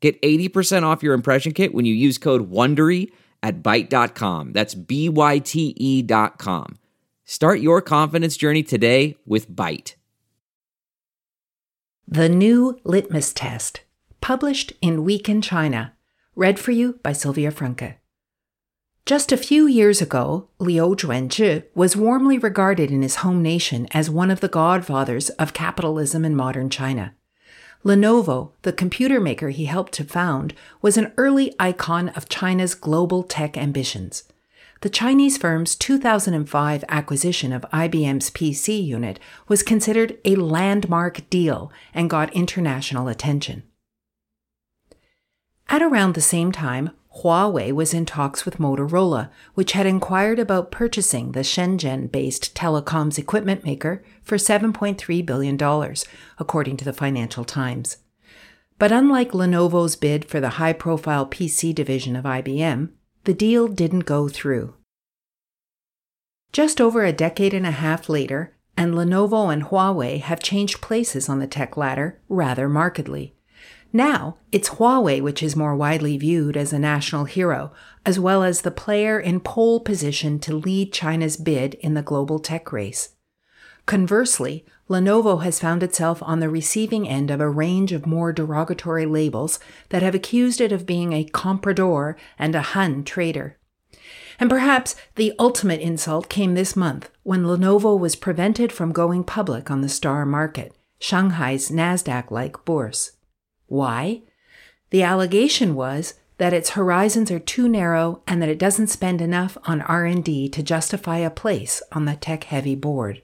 Get 80% off your impression kit when you use code WONDERY at Byte.com. That's B-Y-T-E dot com. Start your confidence journey today with Byte. The New Litmus Test, published in Week in China, read for you by Sylvia Franke. Just a few years ago, Liu Chuanzhi was warmly regarded in his home nation as one of the godfathers of capitalism in modern China. Lenovo, the computer maker he helped to found, was an early icon of China's global tech ambitions. The Chinese firm's 2005 acquisition of IBM's PC unit was considered a landmark deal and got international attention. At around the same time, Huawei was in talks with Motorola, which had inquired about purchasing the Shenzhen based telecoms equipment maker for $7.3 billion, according to the Financial Times. But unlike Lenovo's bid for the high profile PC division of IBM, the deal didn't go through. Just over a decade and a half later, and Lenovo and Huawei have changed places on the tech ladder rather markedly. Now, it's Huawei which is more widely viewed as a national hero, as well as the player in pole position to lead China's bid in the global tech race. Conversely, Lenovo has found itself on the receiving end of a range of more derogatory labels that have accused it of being a comprador and a Han traitor. And perhaps the ultimate insult came this month when Lenovo was prevented from going public on the star market, Shanghai's NASDAQ like bourse. Why? The allegation was that its horizons are too narrow and that it doesn't spend enough on R&D to justify a place on the tech-heavy board.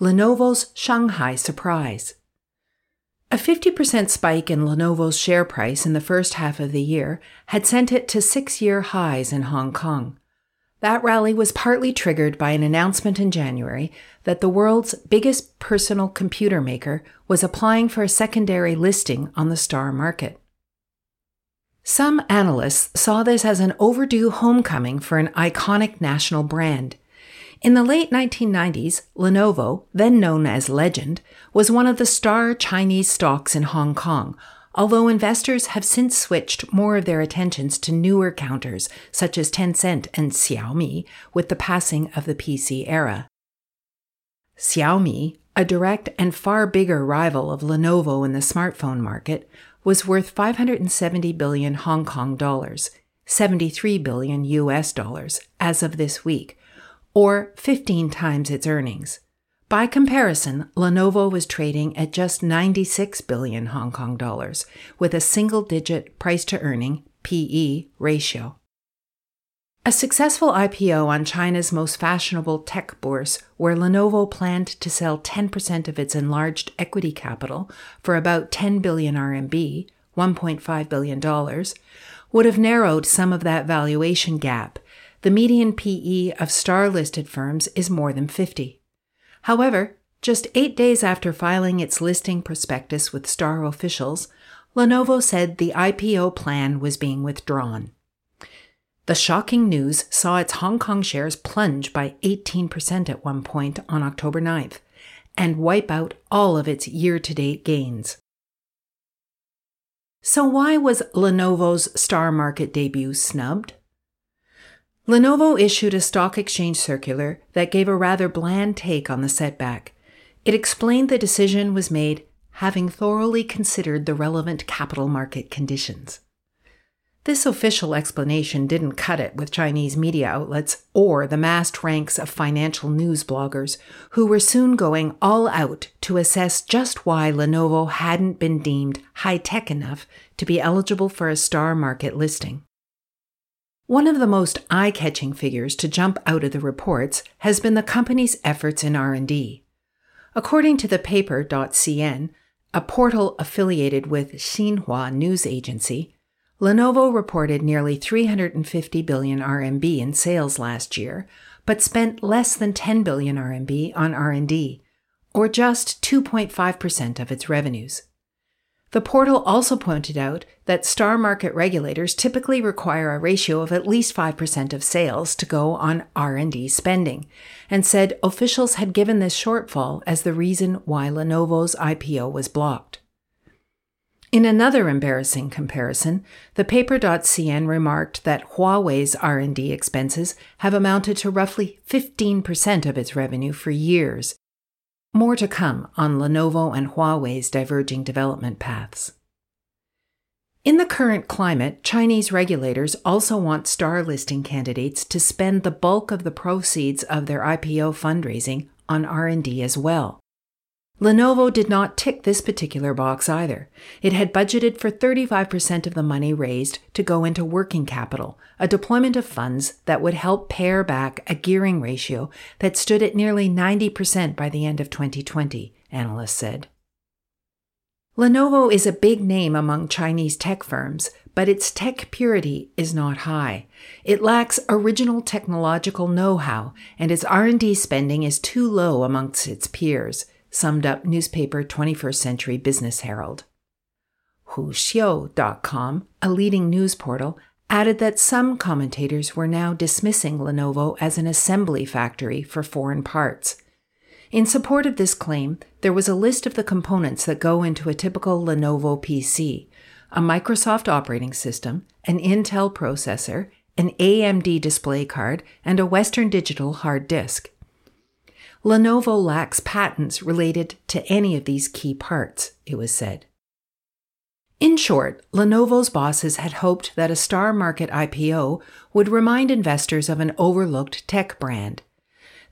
Lenovo's Shanghai surprise. A 50% spike in Lenovo's share price in the first half of the year had sent it to six year highs in Hong Kong. That rally was partly triggered by an announcement in January that the world's biggest personal computer maker was applying for a secondary listing on the star market. Some analysts saw this as an overdue homecoming for an iconic national brand. In the late 1990s, Lenovo, then known as Legend, was one of the star Chinese stocks in Hong Kong, although investors have since switched more of their attentions to newer counters such as Tencent and Xiaomi with the passing of the PC era. Xiaomi, a direct and far bigger rival of Lenovo in the smartphone market, was worth 570 billion Hong Kong dollars, 73 billion US dollars as of this week, or 15 times its earnings. By comparison, Lenovo was trading at just 96 billion Hong Kong dollars with a single digit price to earning PE ratio. A successful IPO on China's most fashionable tech bourse, where Lenovo planned to sell 10% of its enlarged equity capital for about 10 billion RMB, $1.5 billion, would have narrowed some of that valuation gap. The median PE of star listed firms is more than 50. However, just eight days after filing its listing prospectus with Star officials, Lenovo said the IPO plan was being withdrawn. The shocking news saw its Hong Kong shares plunge by 18% at one point on October 9th and wipe out all of its year to date gains. So, why was Lenovo's Star Market debut snubbed? Lenovo issued a stock exchange circular that gave a rather bland take on the setback. It explained the decision was made having thoroughly considered the relevant capital market conditions. This official explanation didn't cut it with Chinese media outlets or the massed ranks of financial news bloggers who were soon going all out to assess just why Lenovo hadn't been deemed high tech enough to be eligible for a star market listing. One of the most eye-catching figures to jump out of the reports has been the company's efforts in R&D. According to the paper.cn, a portal affiliated with Xinhua news agency, Lenovo reported nearly 350 billion RMB in sales last year, but spent less than 10 billion RMB on R&D, or just 2.5% of its revenues. The portal also pointed out that star market regulators typically require a ratio of at least 5% of sales to go on R&D spending and said officials had given this shortfall as the reason why Lenovo's IPO was blocked. In another embarrassing comparison, the paper.cn remarked that Huawei's R&D expenses have amounted to roughly 15% of its revenue for years more to come on Lenovo and Huawei's diverging development paths. In the current climate, Chinese regulators also want star listing candidates to spend the bulk of the proceeds of their IPO fundraising on R&D as well. Lenovo did not tick this particular box either. It had budgeted for 35% of the money raised to go into working capital, a deployment of funds that would help pare back a gearing ratio that stood at nearly 90% by the end of 2020, analysts said. Lenovo is a big name among Chinese tech firms, but its tech purity is not high. It lacks original technological know-how, and its R&D spending is too low amongst its peers summed up newspaper 21st Century Business Herald. Huxiu.com, a leading news portal, added that some commentators were now dismissing Lenovo as an assembly factory for foreign parts. In support of this claim, there was a list of the components that go into a typical Lenovo PC a Microsoft operating system, an Intel processor, an AMD display card, and a Western Digital hard disk. Lenovo lacks patents related to any of these key parts, it was said. In short, Lenovo's bosses had hoped that a star market IPO would remind investors of an overlooked tech brand.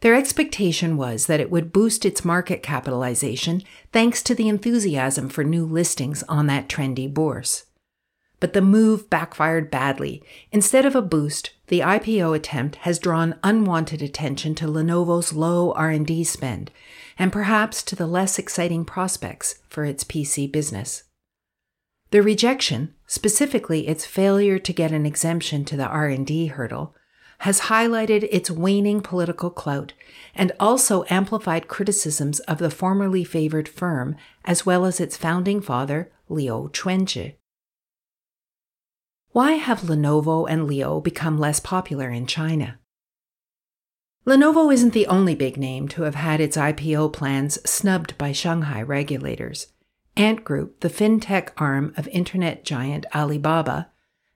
Their expectation was that it would boost its market capitalization thanks to the enthusiasm for new listings on that trendy bourse. But the move backfired badly. Instead of a boost, the IPO attempt has drawn unwanted attention to Lenovo's low R&D spend and perhaps to the less exciting prospects for its PC business. The rejection, specifically its failure to get an exemption to the R&D hurdle, has highlighted its waning political clout and also amplified criticisms of the formerly favored firm as well as its founding father, Liu Chuanzhi. Why have Lenovo and Liu become less popular in China? Lenovo isn't the only big name to have had its IPO plans snubbed by Shanghai regulators. Ant Group, the fintech arm of internet giant Alibaba,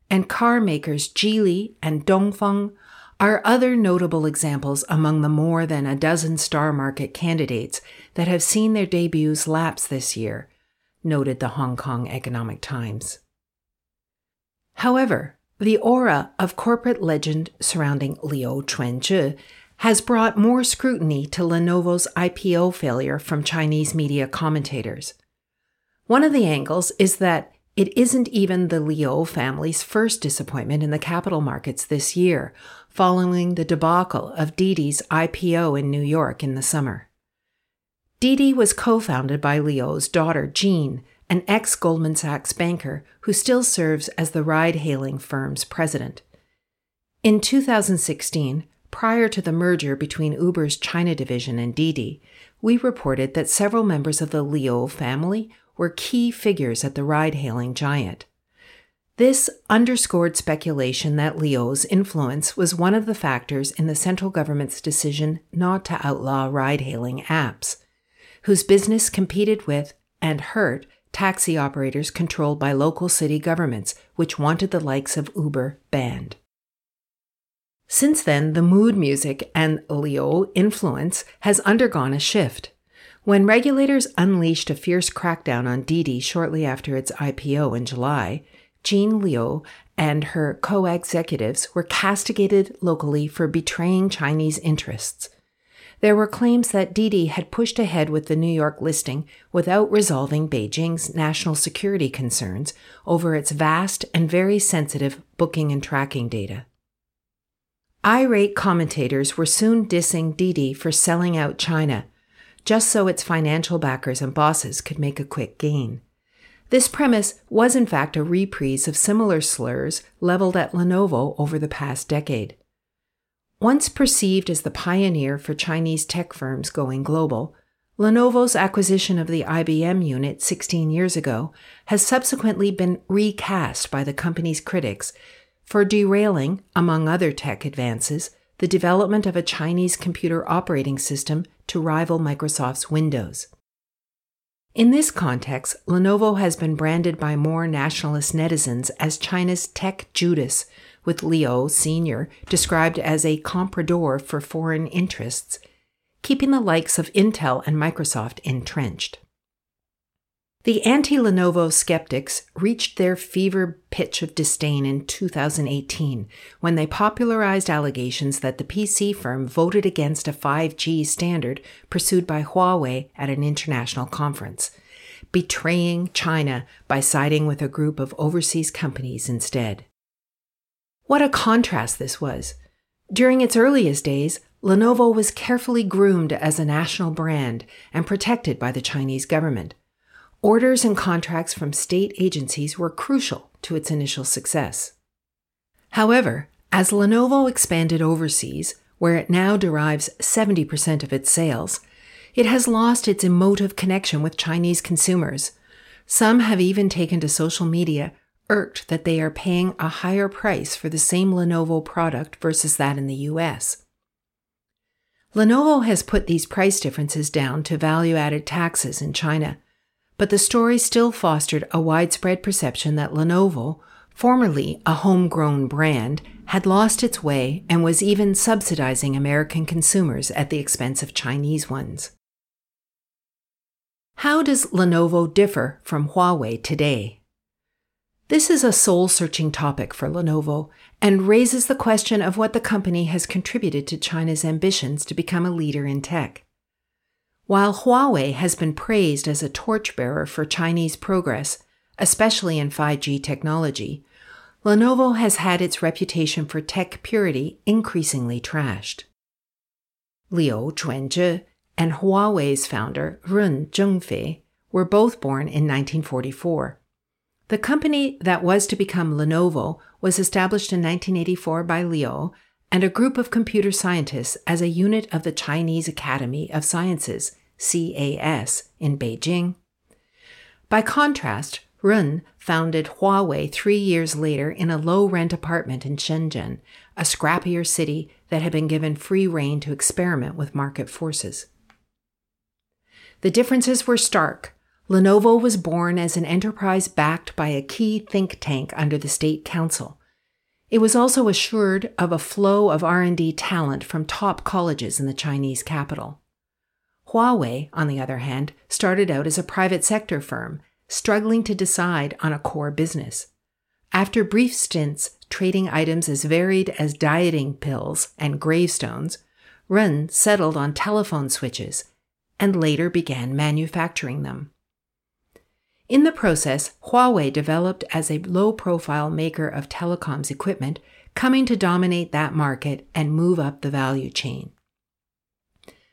and car makers Geely and Dongfeng are other notable examples among the more than a dozen star market candidates that have seen their debuts lapse this year, noted the Hong Kong Economic Times. However, the aura of corporate legend surrounding Liu Chuanzhi has brought more scrutiny to Lenovo's IPO failure from Chinese media commentators. One of the angles is that it isn't even the Liu family's first disappointment in the capital markets this year, following the debacle of Didi's IPO in New York in the summer. Didi was co founded by Liu's daughter, Jean, an ex Goldman Sachs banker who still serves as the ride hailing firm's president. In 2016, prior to the merger between Uber's China division and Didi, we reported that several members of the Liu family were key figures at the ride hailing giant. This underscored speculation that Liu's influence was one of the factors in the central government's decision not to outlaw ride hailing apps, whose business competed with and hurt taxi operators controlled by local city governments, which wanted the likes of Uber banned. Since then, the mood music and Liu influence has undergone a shift. When regulators unleashed a fierce crackdown on Didi shortly after its IPO in July, Jean Liu and her co executives were castigated locally for betraying Chinese interests there were claims that Didi had pushed ahead with the New York listing without resolving Beijing's national security concerns over its vast and very sensitive booking and tracking data. Irate commentators were soon dissing Didi for selling out China, just so its financial backers and bosses could make a quick gain. This premise was in fact a reprise of similar slurs leveled at Lenovo over the past decade. Once perceived as the pioneer for Chinese tech firms going global, Lenovo's acquisition of the IBM unit 16 years ago has subsequently been recast by the company's critics for derailing, among other tech advances, the development of a Chinese computer operating system to rival Microsoft's Windows. In this context, Lenovo has been branded by more nationalist netizens as China's tech Judas, with Liu Sr. described as a comprador for foreign interests, keeping the likes of Intel and Microsoft entrenched. The anti Lenovo skeptics reached their fever pitch of disdain in 2018 when they popularized allegations that the PC firm voted against a 5G standard pursued by Huawei at an international conference, betraying China by siding with a group of overseas companies instead. What a contrast this was! During its earliest days, Lenovo was carefully groomed as a national brand and protected by the Chinese government. Orders and contracts from state agencies were crucial to its initial success. However, as Lenovo expanded overseas, where it now derives 70% of its sales, it has lost its emotive connection with Chinese consumers. Some have even taken to social media, irked that they are paying a higher price for the same Lenovo product versus that in the US. Lenovo has put these price differences down to value added taxes in China but the story still fostered a widespread perception that Lenovo, formerly a homegrown brand, had lost its way and was even subsidizing American consumers at the expense of Chinese ones. How does Lenovo differ from Huawei today? This is a soul searching topic for Lenovo and raises the question of what the company has contributed to China's ambitions to become a leader in tech. While Huawei has been praised as a torchbearer for Chinese progress, especially in 5G technology, Lenovo has had its reputation for tech purity increasingly trashed. Liu Chuanzhi and Huawei's founder Ren Zhengfei were both born in 1944. The company that was to become Lenovo was established in 1984 by Liu and a group of computer scientists as a unit of the Chinese Academy of Sciences, CAS, in Beijing. By contrast, Ren founded Huawei three years later in a low rent apartment in Shenzhen, a scrappier city that had been given free rein to experiment with market forces. The differences were stark. Lenovo was born as an enterprise backed by a key think tank under the state council, it was also assured of a flow of R&D talent from top colleges in the Chinese capital. Huawei, on the other hand, started out as a private sector firm, struggling to decide on a core business. After brief stints trading items as varied as dieting pills and gravestones, Ren settled on telephone switches and later began manufacturing them. In the process, Huawei developed as a low profile maker of telecoms equipment, coming to dominate that market and move up the value chain.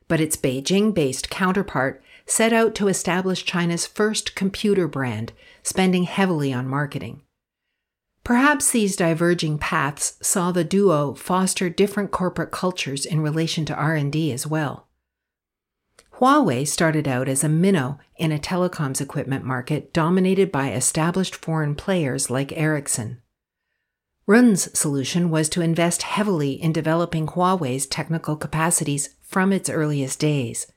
But its Beijing based counterpart set out to establish China's first computer brand, spending heavily on marketing. Perhaps these diverging paths saw the duo foster different corporate cultures in relation to R&D as well. Huawei started out as a minnow in a telecoms equipment market dominated by established foreign players like Ericsson. Ren's solution was to invest heavily in developing Huawei's technical capacities from its earliest days.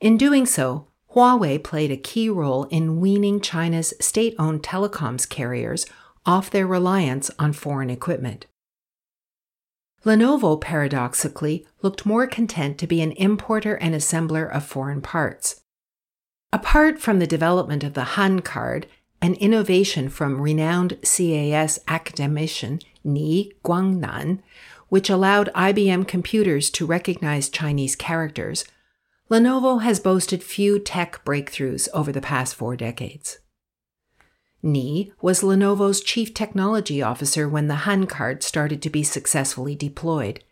In doing so, Huawei played a key role in weaning China's state owned telecoms carriers off their reliance on foreign equipment. Lenovo, paradoxically, looked more content to be an importer and assembler of foreign parts. Apart from the development of the Han card, an innovation from renowned CAS academician Ni Guangnan, which allowed IBM computers to recognize Chinese characters, Lenovo has boasted few tech breakthroughs over the past four decades. Ni was Lenovo's chief technology officer when the Han card started to be successfully deployed.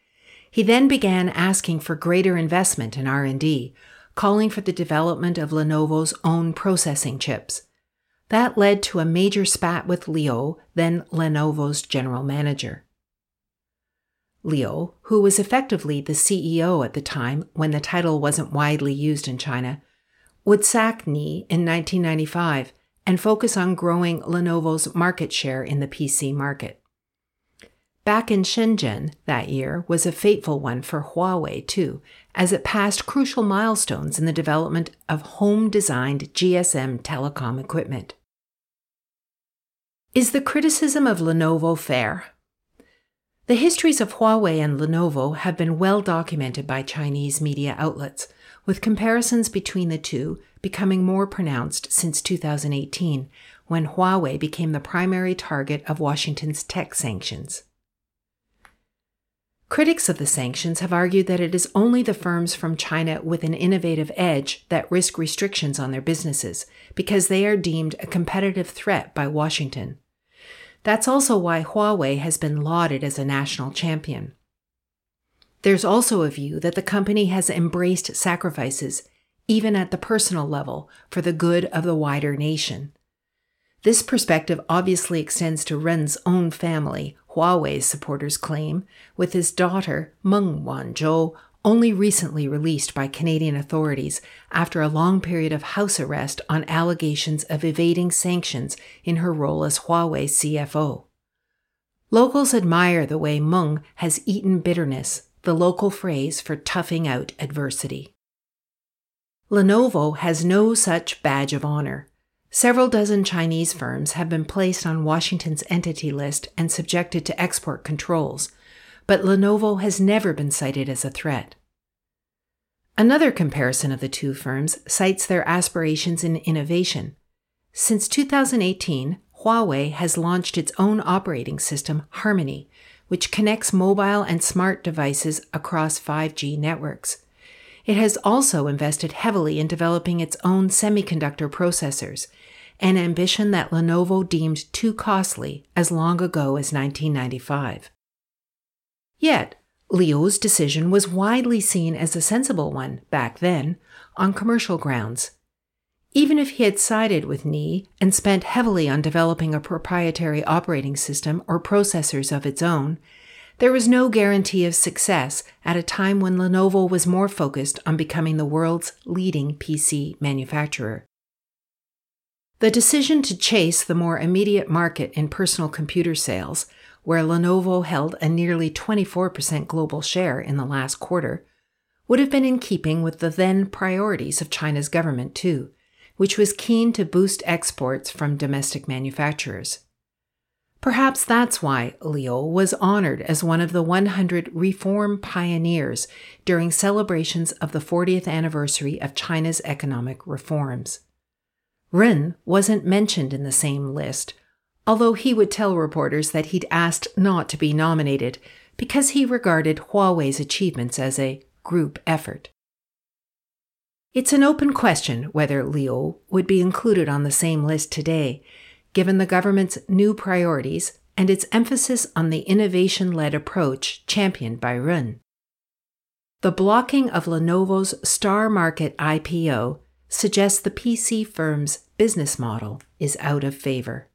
He then began asking for greater investment in R&D, calling for the development of Lenovo's own processing chips. That led to a major spat with Liu, then Lenovo's general manager. Liu, who was effectively the CEO at the time when the title wasn't widely used in China, would sack Ni in 1995 and focus on growing Lenovo's market share in the PC market. Back in Shenzhen that year was a fateful one for Huawei, too, as it passed crucial milestones in the development of home designed GSM telecom equipment. Is the criticism of Lenovo fair? The histories of Huawei and Lenovo have been well documented by Chinese media outlets, with comparisons between the two becoming more pronounced since 2018, when Huawei became the primary target of Washington's tech sanctions. Critics of the sanctions have argued that it is only the firms from China with an innovative edge that risk restrictions on their businesses because they are deemed a competitive threat by Washington. That's also why Huawei has been lauded as a national champion. There's also a view that the company has embraced sacrifices, even at the personal level, for the good of the wider nation. This perspective obviously extends to Ren's own family, Huawei's supporters claim, with his daughter, Meng Wanzhou, only recently released by Canadian authorities after a long period of house arrest on allegations of evading sanctions in her role as Huawei CFO. Locals admire the way Meng has eaten bitterness, the local phrase for toughing out adversity. Lenovo has no such badge of honor. Several dozen Chinese firms have been placed on Washington's entity list and subjected to export controls, but Lenovo has never been cited as a threat. Another comparison of the two firms cites their aspirations in innovation. Since 2018, Huawei has launched its own operating system, Harmony, which connects mobile and smart devices across 5G networks. It has also invested heavily in developing its own semiconductor processors, an ambition that Lenovo deemed too costly as long ago as 1995. Yet, Liu's decision was widely seen as a sensible one back then on commercial grounds. Even if he had sided with Ni and spent heavily on developing a proprietary operating system or processors of its own, there was no guarantee of success at a time when Lenovo was more focused on becoming the world's leading PC manufacturer. The decision to chase the more immediate market in personal computer sales where Lenovo held a nearly 24% global share in the last quarter, would have been in keeping with the then priorities of China's government, too, which was keen to boost exports from domestic manufacturers. Perhaps that's why Liu was honored as one of the 100 reform pioneers during celebrations of the 40th anniversary of China's economic reforms. Ren wasn't mentioned in the same list, although he would tell reporters that he'd asked not to be nominated because he regarded Huawei's achievements as a group effort. It's an open question whether Liu would be included on the same list today, given the government's new priorities and its emphasis on the innovation led approach championed by Ren. The blocking of Lenovo's Star Market IPO suggests the PC firm's business model is out of favor.